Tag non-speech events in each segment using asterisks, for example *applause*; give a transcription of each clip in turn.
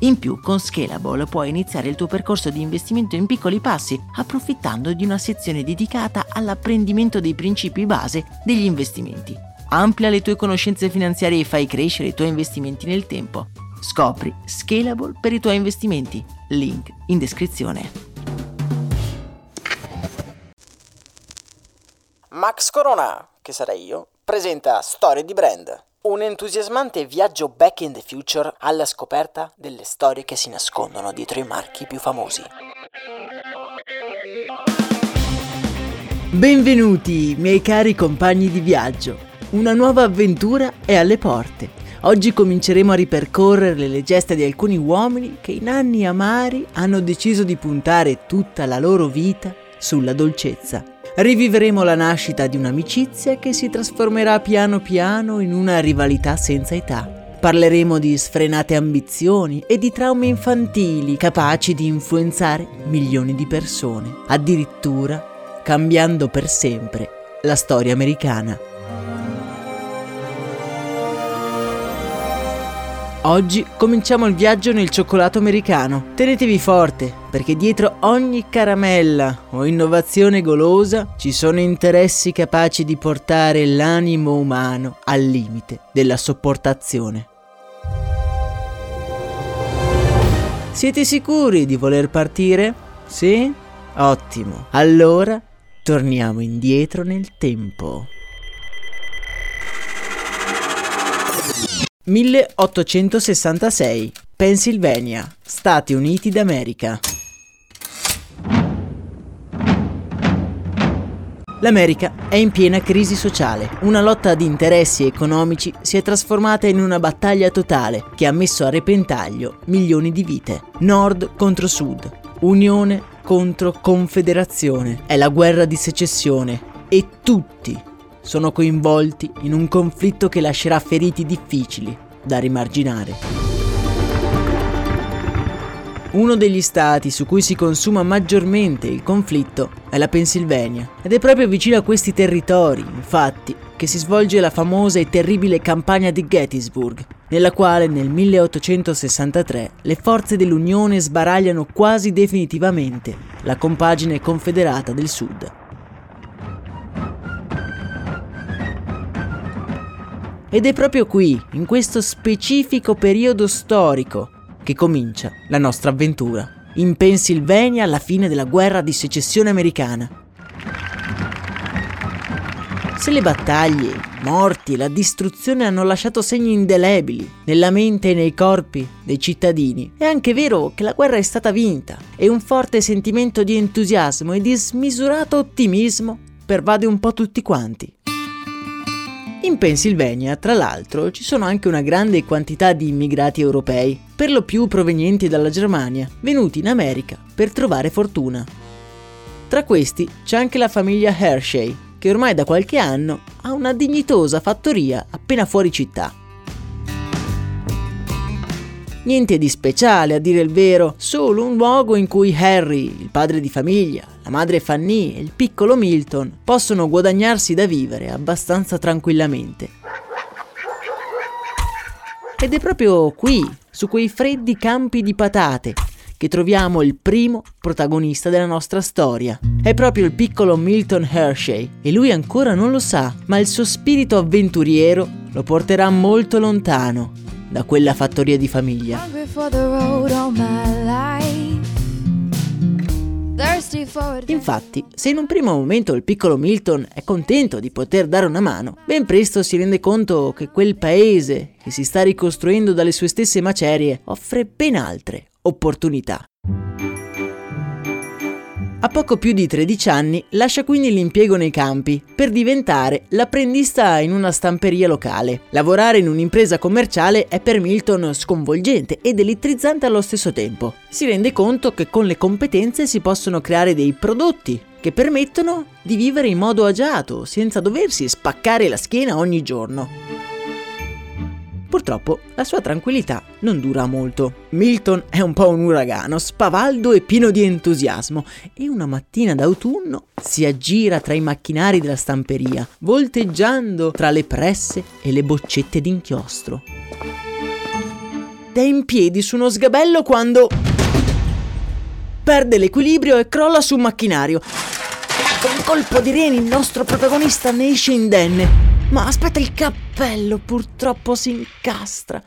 In più, con Scalable puoi iniziare il tuo percorso di investimento in piccoli passi, approfittando di una sezione dedicata all'apprendimento dei principi base degli investimenti. Amplia le tue conoscenze finanziarie e fai crescere i tuoi investimenti nel tempo. Scopri Scalable per i tuoi investimenti. Link in descrizione. Max Corona, che sarei io, presenta Storie di Brand, un entusiasmante viaggio back in the future alla scoperta delle storie che si nascondono dietro i marchi più famosi. Benvenuti, miei cari compagni di viaggio. Una nuova avventura è alle porte. Oggi cominceremo a ripercorrere le gesta di alcuni uomini che in anni amari hanno deciso di puntare tutta la loro vita sulla dolcezza rivivremo la nascita di un'amicizia che si trasformerà piano piano in una rivalità senza età. Parleremo di sfrenate ambizioni e di traumi infantili capaci di influenzare milioni di persone, addirittura cambiando per sempre la storia americana. Oggi cominciamo il viaggio nel cioccolato americano. Tenetevi forte, perché dietro ogni caramella o innovazione golosa ci sono interessi capaci di portare l'animo umano al limite della sopportazione. Siete sicuri di voler partire? Sì? Ottimo. Allora torniamo indietro nel tempo. 1866, Pennsylvania, Stati Uniti d'America. L'America è in piena crisi sociale. Una lotta di interessi economici si è trasformata in una battaglia totale che ha messo a repentaglio milioni di vite. Nord contro Sud, Unione contro Confederazione. È la guerra di secessione e tutti sono coinvolti in un conflitto che lascerà feriti difficili da rimarginare. Uno degli stati su cui si consuma maggiormente il conflitto è la Pennsylvania ed è proprio vicino a questi territori, infatti, che si svolge la famosa e terribile campagna di Gettysburg, nella quale nel 1863 le forze dell'Unione sbaragliano quasi definitivamente la compagine confederata del Sud. Ed è proprio qui, in questo specifico periodo storico, che comincia la nostra avventura. In Pennsylvania alla fine della guerra di secessione americana. Se le battaglie, i morti e la distruzione hanno lasciato segni indelebili nella mente e nei corpi dei cittadini, è anche vero che la guerra è stata vinta e un forte sentimento di entusiasmo e di smisurato ottimismo pervade un po' tutti quanti. In Pennsylvania, tra l'altro, ci sono anche una grande quantità di immigrati europei, per lo più provenienti dalla Germania, venuti in America per trovare fortuna. Tra questi c'è anche la famiglia Hershey, che ormai da qualche anno ha una dignitosa fattoria appena fuori città. Niente di speciale, a dire il vero, solo un luogo in cui Harry, il padre di famiglia, la madre Fanny e il piccolo Milton possono guadagnarsi da vivere abbastanza tranquillamente. Ed è proprio qui, su quei freddi campi di patate, che troviamo il primo protagonista della nostra storia. È proprio il piccolo Milton Hershey e lui ancora non lo sa, ma il suo spirito avventuriero lo porterà molto lontano da quella fattoria di famiglia. Infatti, se in un primo momento il piccolo Milton è contento di poter dare una mano, ben presto si rende conto che quel paese che si sta ricostruendo dalle sue stesse macerie offre ben altre opportunità. A poco più di 13 anni lascia quindi l'impiego nei campi per diventare l'apprendista in una stamperia locale. Lavorare in un'impresa commerciale è per Milton sconvolgente ed elettrizzante allo stesso tempo. Si rende conto che con le competenze si possono creare dei prodotti che permettono di vivere in modo agiato senza doversi spaccare la schiena ogni giorno. Purtroppo la sua tranquillità non dura molto. Milton è un po' un uragano, spavaldo e pieno di entusiasmo, e una mattina d'autunno si aggira tra i macchinari della stamperia, volteggiando tra le presse e le boccette d'inchiostro. È in piedi su uno sgabello quando perde l'equilibrio e crolla su un macchinario. Con colpo di reni il nostro protagonista ne esce indenne ma aspetta, il cappello purtroppo si incastra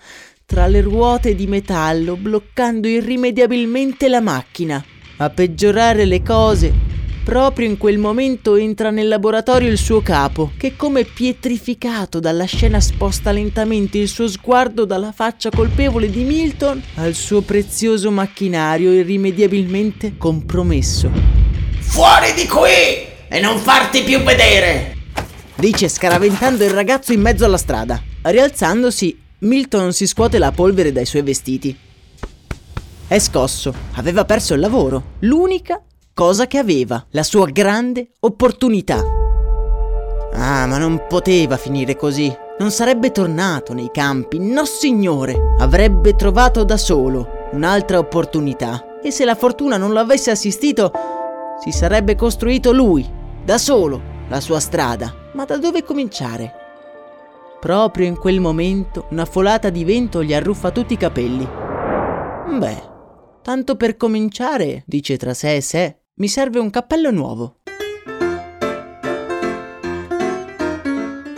tra le ruote di metallo, bloccando irrimediabilmente la macchina. A peggiorare le cose, proprio in quel momento entra nel laboratorio il suo capo, che come pietrificato dalla scena sposta lentamente il suo sguardo dalla faccia colpevole di Milton al suo prezioso macchinario irrimediabilmente compromesso. Fuori di qui e non farti più vedere! Dice scaraventando il ragazzo in mezzo alla strada. Rialzandosi, Milton si scuote la polvere dai suoi vestiti. È scosso, aveva perso il lavoro, l'unica cosa che aveva, la sua grande opportunità. Ah, ma non poteva finire così. Non sarebbe tornato nei campi, no signore. Avrebbe trovato da solo un'altra opportunità. E se la fortuna non lo avesse assistito, si sarebbe costruito lui, da solo, la sua strada. Ma da dove cominciare? Proprio in quel momento una folata di vento gli arruffa tutti i capelli. Beh, tanto per cominciare, dice tra sé e sé, mi serve un cappello nuovo.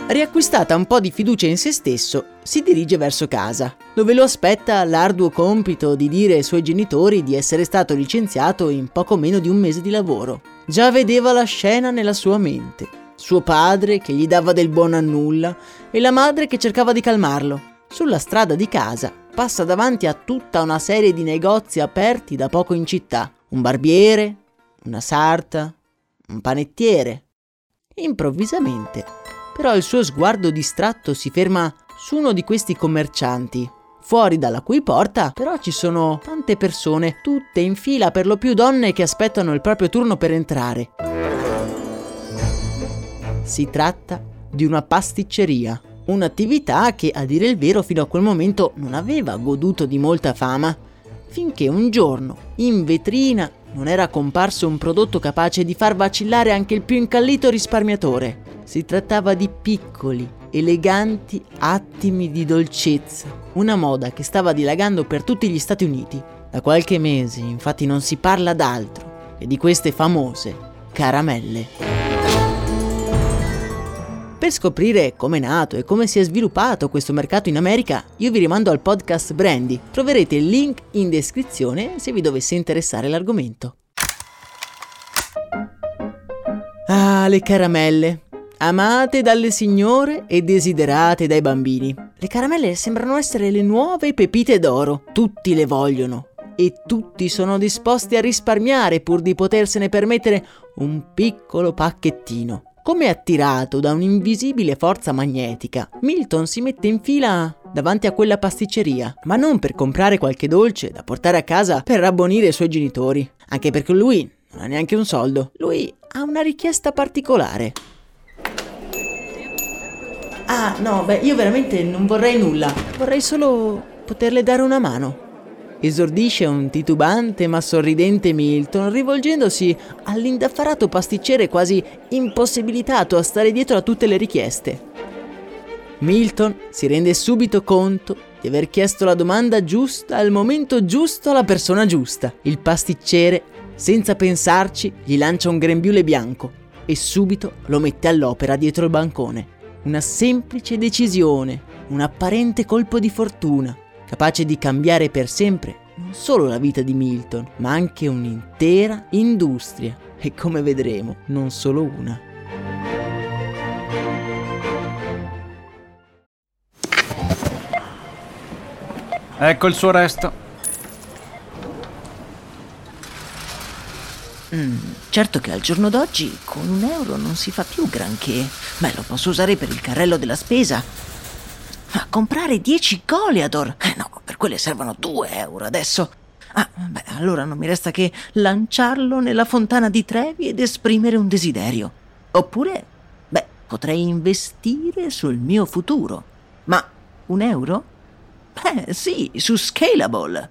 Riacquistata un po' di fiducia in se stesso, si dirige verso casa, dove lo aspetta l'arduo compito di dire ai suoi genitori di essere stato licenziato in poco meno di un mese di lavoro. Già vedeva la scena nella sua mente suo padre che gli dava del buono a nulla e la madre che cercava di calmarlo. Sulla strada di casa passa davanti a tutta una serie di negozi aperti da poco in città. Un barbiere, una sarta, un panettiere. Improvvisamente, però il suo sguardo distratto si ferma su uno di questi commercianti, fuori dalla cui porta però ci sono tante persone, tutte in fila per lo più donne che aspettano il proprio turno per entrare. Si tratta di una pasticceria, un'attività che a dire il vero fino a quel momento non aveva goduto di molta fama, finché un giorno in vetrina non era comparso un prodotto capace di far vacillare anche il più incallito risparmiatore. Si trattava di piccoli, eleganti attimi di dolcezza, una moda che stava dilagando per tutti gli Stati Uniti. Da qualche mese infatti non si parla d'altro che di queste famose caramelle. Per scoprire come è nato e come si è sviluppato questo mercato in America, io vi rimando al podcast Brandy. Troverete il link in descrizione se vi dovesse interessare l'argomento. Ah, le caramelle. Amate dalle signore e desiderate dai bambini. Le caramelle sembrano essere le nuove pepite d'oro. Tutti le vogliono e tutti sono disposti a risparmiare pur di potersene permettere un piccolo pacchettino. Come attirato da un'invisibile forza magnetica, Milton si mette in fila davanti a quella pasticceria, ma non per comprare qualche dolce da portare a casa per rabbonire i suoi genitori, anche perché lui non ha neanche un soldo. Lui ha una richiesta particolare. Ah, no, beh, io veramente non vorrei nulla. Vorrei solo poterle dare una mano esordisce un titubante ma sorridente Milton rivolgendosi all'indaffarato pasticcere quasi impossibilitato a stare dietro a tutte le richieste. Milton si rende subito conto di aver chiesto la domanda giusta al momento giusto alla persona giusta. Il pasticcere, senza pensarci, gli lancia un grembiule bianco e subito lo mette all'opera dietro il bancone. Una semplice decisione, un apparente colpo di fortuna capace di cambiare per sempre non solo la vita di Milton, ma anche un'intera industria e come vedremo non solo una. Ecco il suo resto. Mm, certo che al giorno d'oggi con un euro non si fa più granché. Beh, lo posso usare per il carrello della spesa. Ma comprare 10 Goliador? Eh no, per quelle servono 2 euro adesso. Ah, beh, allora non mi resta che lanciarlo nella fontana di Trevi ed esprimere un desiderio. Oppure, beh, potrei investire sul mio futuro. Ma un euro? Beh, sì, su Scalable.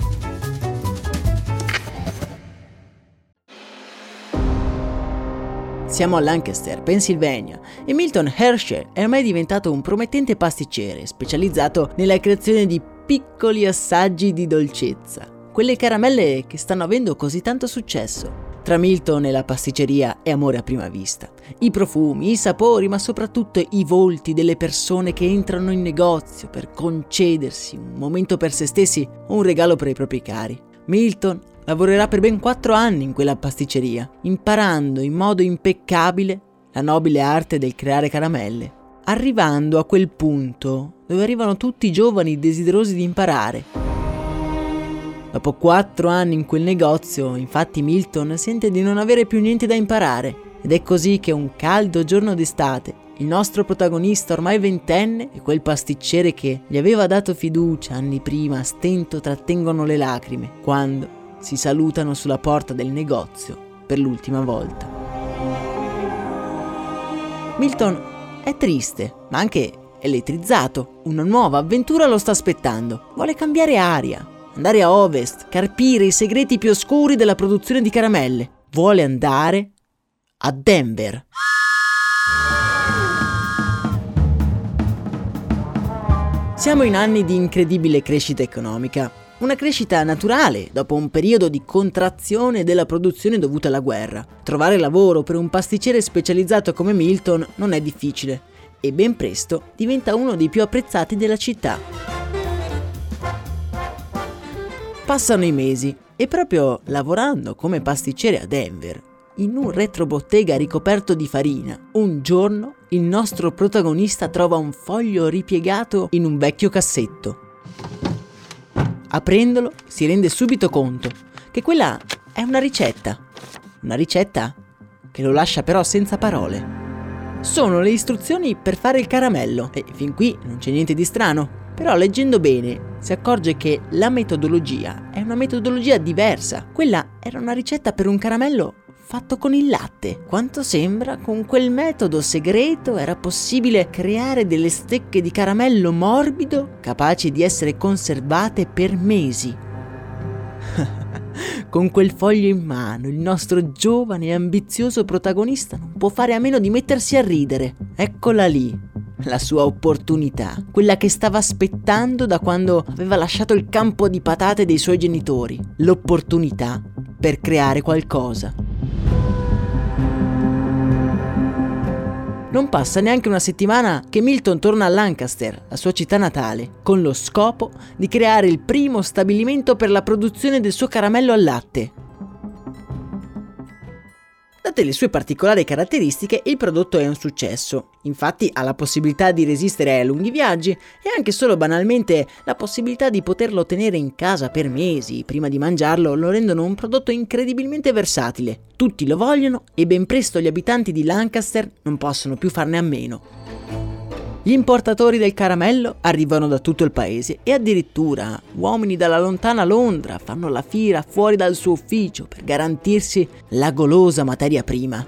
Siamo a Lancaster, Pennsylvania, e Milton Hershey è ormai diventato un promettente pasticcere specializzato nella creazione di piccoli assaggi di dolcezza, quelle caramelle che stanno avendo così tanto successo. Tra Milton e la pasticceria è amore a prima vista. I profumi, i sapori, ma soprattutto i volti delle persone che entrano in negozio per concedersi un momento per se stessi o un regalo per i propri cari. Milton Lavorerà per ben quattro anni in quella pasticceria, imparando in modo impeccabile la nobile arte del creare caramelle, arrivando a quel punto dove arrivano tutti i giovani desiderosi di imparare. Dopo quattro anni in quel negozio, infatti Milton sente di non avere più niente da imparare ed è così che un caldo giorno d'estate il nostro protagonista ormai ventenne e quel pasticcere che gli aveva dato fiducia anni prima a stento trattengono le lacrime quando si salutano sulla porta del negozio per l'ultima volta. Milton è triste, ma anche elettrizzato. Una nuova avventura lo sta aspettando. Vuole cambiare aria, andare a ovest, carpire i segreti più oscuri della produzione di caramelle. Vuole andare a Denver. Siamo in anni di incredibile crescita economica una crescita naturale dopo un periodo di contrazione della produzione dovuta alla guerra. Trovare lavoro per un pasticcere specializzato come Milton non è difficile e ben presto diventa uno dei più apprezzati della città. Passano i mesi e proprio lavorando come pasticcere a Denver, in un retrobottega ricoperto di farina, un giorno il nostro protagonista trova un foglio ripiegato in un vecchio cassetto. Aprendolo si rende subito conto che quella è una ricetta. Una ricetta che lo lascia però senza parole. Sono le istruzioni per fare il caramello e fin qui non c'è niente di strano. Però leggendo bene si accorge che la metodologia è una metodologia diversa. Quella era una ricetta per un caramello fatto con il latte. Quanto sembra, con quel metodo segreto era possibile creare delle stecche di caramello morbido capaci di essere conservate per mesi. *laughs* con quel foglio in mano, il nostro giovane e ambizioso protagonista non può fare a meno di mettersi a ridere. Eccola lì, la sua opportunità, quella che stava aspettando da quando aveva lasciato il campo di patate dei suoi genitori, l'opportunità per creare qualcosa. Non passa neanche una settimana che Milton torna a Lancaster, la sua città natale, con lo scopo di creare il primo stabilimento per la produzione del suo caramello al latte. Date le sue particolari caratteristiche, il prodotto è un successo. Infatti ha la possibilità di resistere ai lunghi viaggi e anche solo banalmente la possibilità di poterlo tenere in casa per mesi prima di mangiarlo lo rendono un prodotto incredibilmente versatile. Tutti lo vogliono e ben presto gli abitanti di Lancaster non possono più farne a meno. Gli importatori del caramello arrivano da tutto il paese e addirittura uomini dalla lontana Londra fanno la fila fuori dal suo ufficio per garantirsi la golosa materia prima.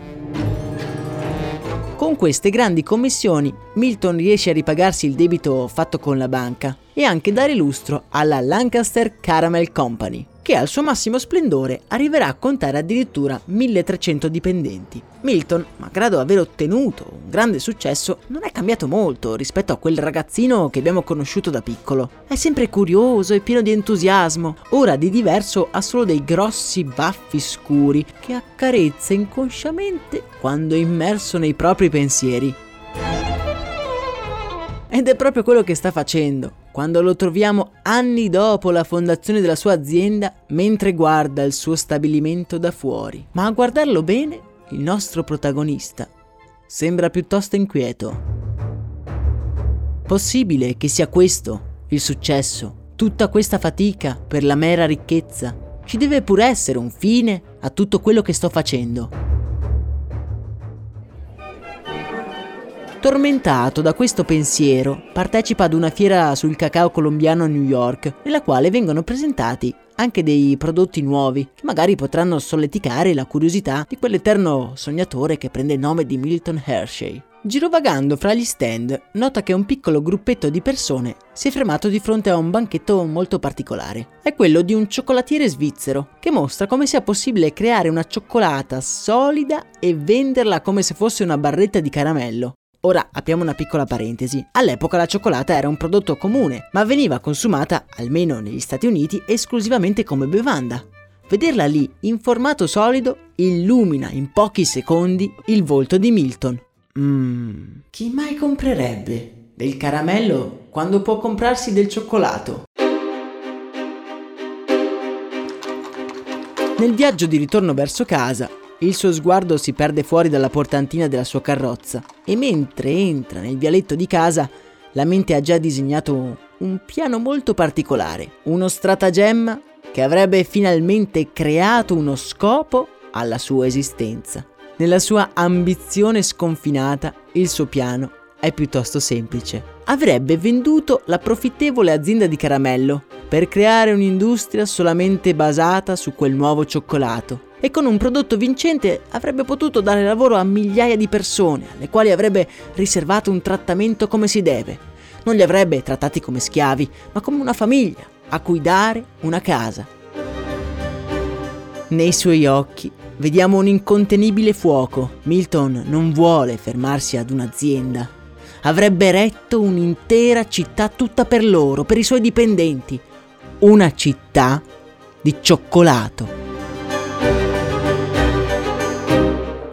Con queste grandi commissioni Milton riesce a ripagarsi il debito fatto con la banca e anche dare lustro alla Lancaster Caramel Company, che al suo massimo splendore arriverà a contare addirittura 1300 dipendenti. Milton, malgrado aver ottenuto un grande successo, non è cambiato molto rispetto a quel ragazzino che abbiamo conosciuto da piccolo. È sempre curioso e pieno di entusiasmo. Ora di diverso ha solo dei grossi baffi scuri che accarezza inconsciamente quando è immerso nei propri pensieri. Ed è proprio quello che sta facendo quando lo troviamo anni dopo la fondazione della sua azienda mentre guarda il suo stabilimento da fuori. Ma a guardarlo bene, il nostro protagonista sembra piuttosto inquieto. Possibile che sia questo il successo, tutta questa fatica per la mera ricchezza? Ci deve pure essere un fine a tutto quello che sto facendo. Tormentato da questo pensiero, partecipa ad una fiera sul cacao colombiano a New York, nella quale vengono presentati anche dei prodotti nuovi che magari potranno solleticare la curiosità di quell'eterno sognatore che prende il nome di Milton Hershey. Girovagando fra gli stand, nota che un piccolo gruppetto di persone si è fermato di fronte a un banchetto molto particolare. È quello di un cioccolatiere svizzero, che mostra come sia possibile creare una cioccolata solida e venderla come se fosse una barretta di caramello. Ora apriamo una piccola parentesi. All'epoca la cioccolata era un prodotto comune, ma veniva consumata, almeno negli Stati Uniti, esclusivamente come bevanda. Vederla lì, in formato solido, illumina in pochi secondi il volto di Milton. Mmm, chi mai comprerebbe del caramello quando può comprarsi del cioccolato? Nel viaggio di ritorno verso casa, il suo sguardo si perde fuori dalla portantina della sua carrozza e mentre entra nel vialetto di casa, la mente ha già disegnato un piano molto particolare, uno stratagemma che avrebbe finalmente creato uno scopo alla sua esistenza. Nella sua ambizione sconfinata, il suo piano è piuttosto semplice. Avrebbe venduto la profittevole azienda di caramello per creare un'industria solamente basata su quel nuovo cioccolato e con un prodotto vincente avrebbe potuto dare lavoro a migliaia di persone, alle quali avrebbe riservato un trattamento come si deve. Non li avrebbe trattati come schiavi, ma come una famiglia, a cui dare una casa. Nei suoi occhi vediamo un incontenibile fuoco. Milton non vuole fermarsi ad un'azienda. Avrebbe retto un'intera città tutta per loro, per i suoi dipendenti. Una città di cioccolato.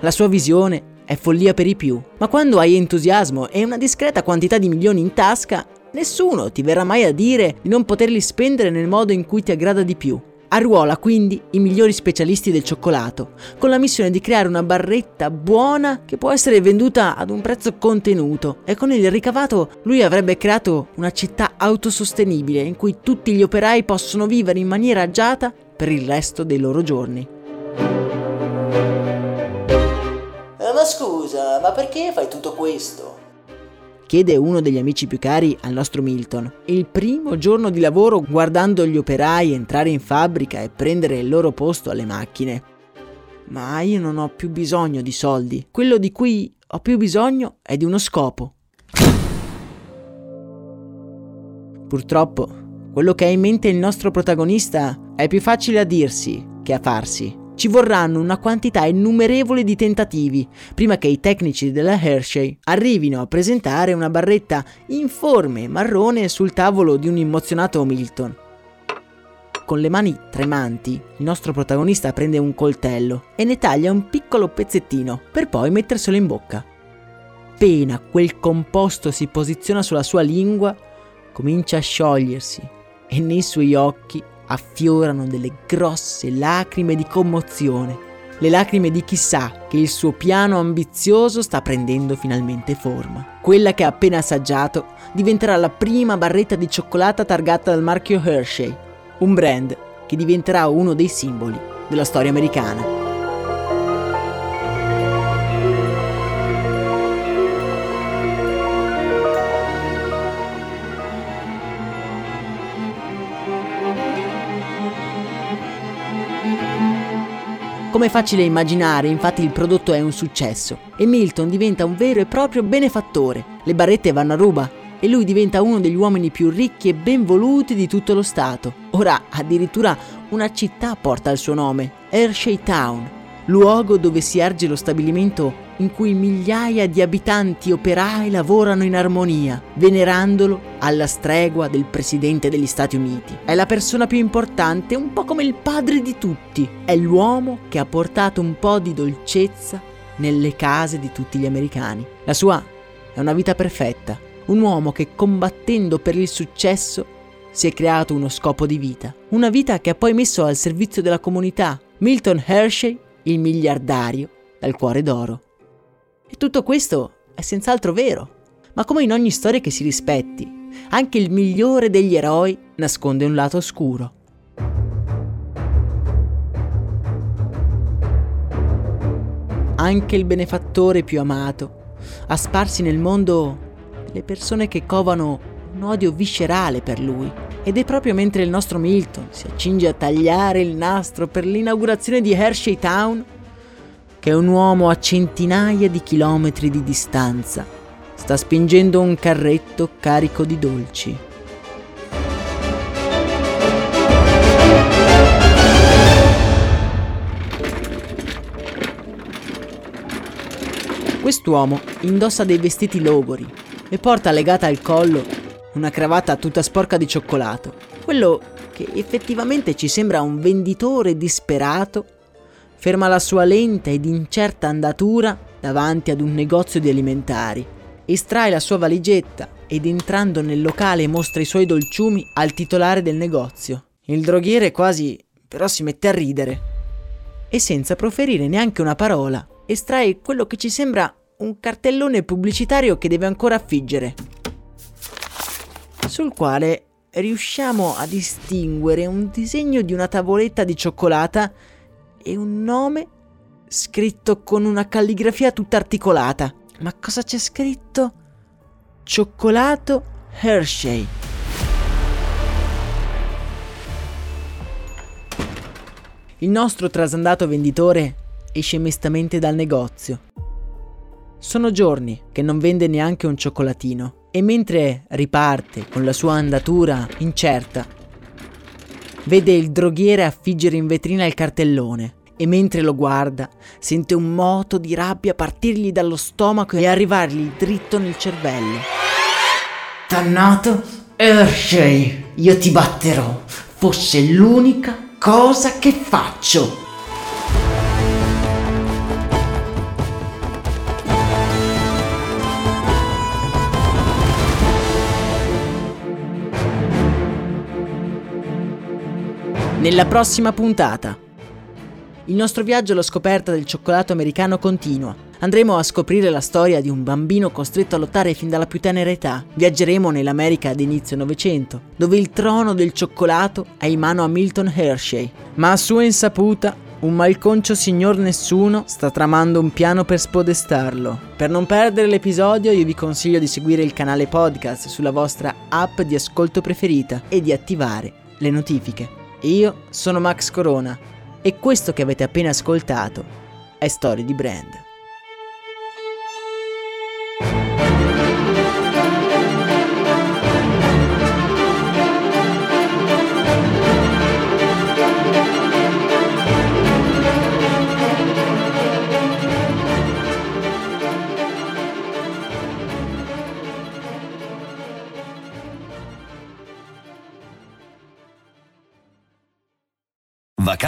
La sua visione è follia per i più, ma quando hai entusiasmo e una discreta quantità di milioni in tasca, nessuno ti verrà mai a dire di non poterli spendere nel modo in cui ti aggrada di più. Arruola quindi i migliori specialisti del cioccolato, con la missione di creare una barretta buona che può essere venduta ad un prezzo contenuto e con il ricavato lui avrebbe creato una città autosostenibile in cui tutti gli operai possono vivere in maniera agiata per il resto dei loro giorni. Ma scusa, ma perché fai tutto questo? Chiede uno degli amici più cari al nostro Milton. Il primo giorno di lavoro guardando gli operai entrare in fabbrica e prendere il loro posto alle macchine. Ma io non ho più bisogno di soldi. Quello di cui ho più bisogno è di uno scopo. Purtroppo, quello che ha in mente il nostro protagonista è più facile a dirsi che a farsi ci vorranno una quantità innumerevole di tentativi prima che i tecnici della Hershey arrivino a presentare una barretta informe marrone sul tavolo di un emozionato Milton. Con le mani tremanti, il nostro protagonista prende un coltello e ne taglia un piccolo pezzettino per poi metterselo in bocca. Appena quel composto si posiziona sulla sua lingua, comincia a sciogliersi e nei suoi occhi affiorano delle grosse lacrime di commozione, le lacrime di chi sa che il suo piano ambizioso sta prendendo finalmente forma. Quella che ha appena assaggiato diventerà la prima barretta di cioccolata targata dal marchio Hershey, un brand che diventerà uno dei simboli della storia americana. Come è facile immaginare, infatti il prodotto è un successo e Milton diventa un vero e proprio benefattore. Le barrette vanno a ruba e lui diventa uno degli uomini più ricchi e ben voluti di tutto lo Stato. Ora addirittura una città porta il suo nome, Hershey Town, luogo dove si erge lo stabilimento in cui migliaia di abitanti operai lavorano in armonia, venerandolo alla stregua del Presidente degli Stati Uniti. È la persona più importante, un po' come il padre di tutti. È l'uomo che ha portato un po' di dolcezza nelle case di tutti gli americani. La sua è una vita perfetta, un uomo che combattendo per il successo si è creato uno scopo di vita, una vita che ha poi messo al servizio della comunità. Milton Hershey, il miliardario dal cuore d'oro. E tutto questo è senz'altro vero, ma come in ogni storia che si rispetti, anche il migliore degli eroi nasconde un lato oscuro. Anche il benefattore più amato ha sparsi nel mondo le persone che covano un odio viscerale per lui. Ed è proprio mentre il nostro Milton si accinge a tagliare il nastro per l'inaugurazione di Hershey Town che un uomo a centinaia di chilometri di distanza sta spingendo un carretto carico di dolci. Quest'uomo indossa dei vestiti logori e porta legata al collo una cravatta tutta sporca di cioccolato. Quello che effettivamente ci sembra un venditore disperato ferma la sua lenta ed incerta andatura davanti ad un negozio di alimentari. Estrae la sua valigetta ed entrando nel locale mostra i suoi dolciumi al titolare del negozio. Il droghiere quasi però si mette a ridere e senza proferire neanche una parola estrae quello che ci sembra un cartellone pubblicitario che deve ancora affiggere, sul quale riusciamo a distinguere un disegno di una tavoletta di cioccolata e un nome scritto con una calligrafia tutta articolata. Ma cosa c'è scritto? Cioccolato Hershey. Il nostro trasandato venditore esce mestamente dal negozio. Sono giorni che non vende neanche un cioccolatino e mentre riparte con la sua andatura incerta Vede il droghiere affiggere in vetrina il cartellone e mentre lo guarda sente un moto di rabbia partirgli dallo stomaco e arrivargli dritto nel cervello. Dannato Hershey, io ti batterò, fosse l'unica cosa che faccio. Nella prossima puntata. Il nostro viaggio alla scoperta del cioccolato americano continua. Andremo a scoprire la storia di un bambino costretto a lottare fin dalla più tenera età. Viaggeremo nell'America ad inizio Novecento, dove il trono del cioccolato è in mano a Milton Hershey. Ma a sua insaputa, un malconcio signor nessuno sta tramando un piano per spodestarlo. Per non perdere l'episodio io vi consiglio di seguire il canale podcast sulla vostra app di ascolto preferita e di attivare le notifiche. Io sono Max Corona e questo che avete appena ascoltato è Storie di Brand.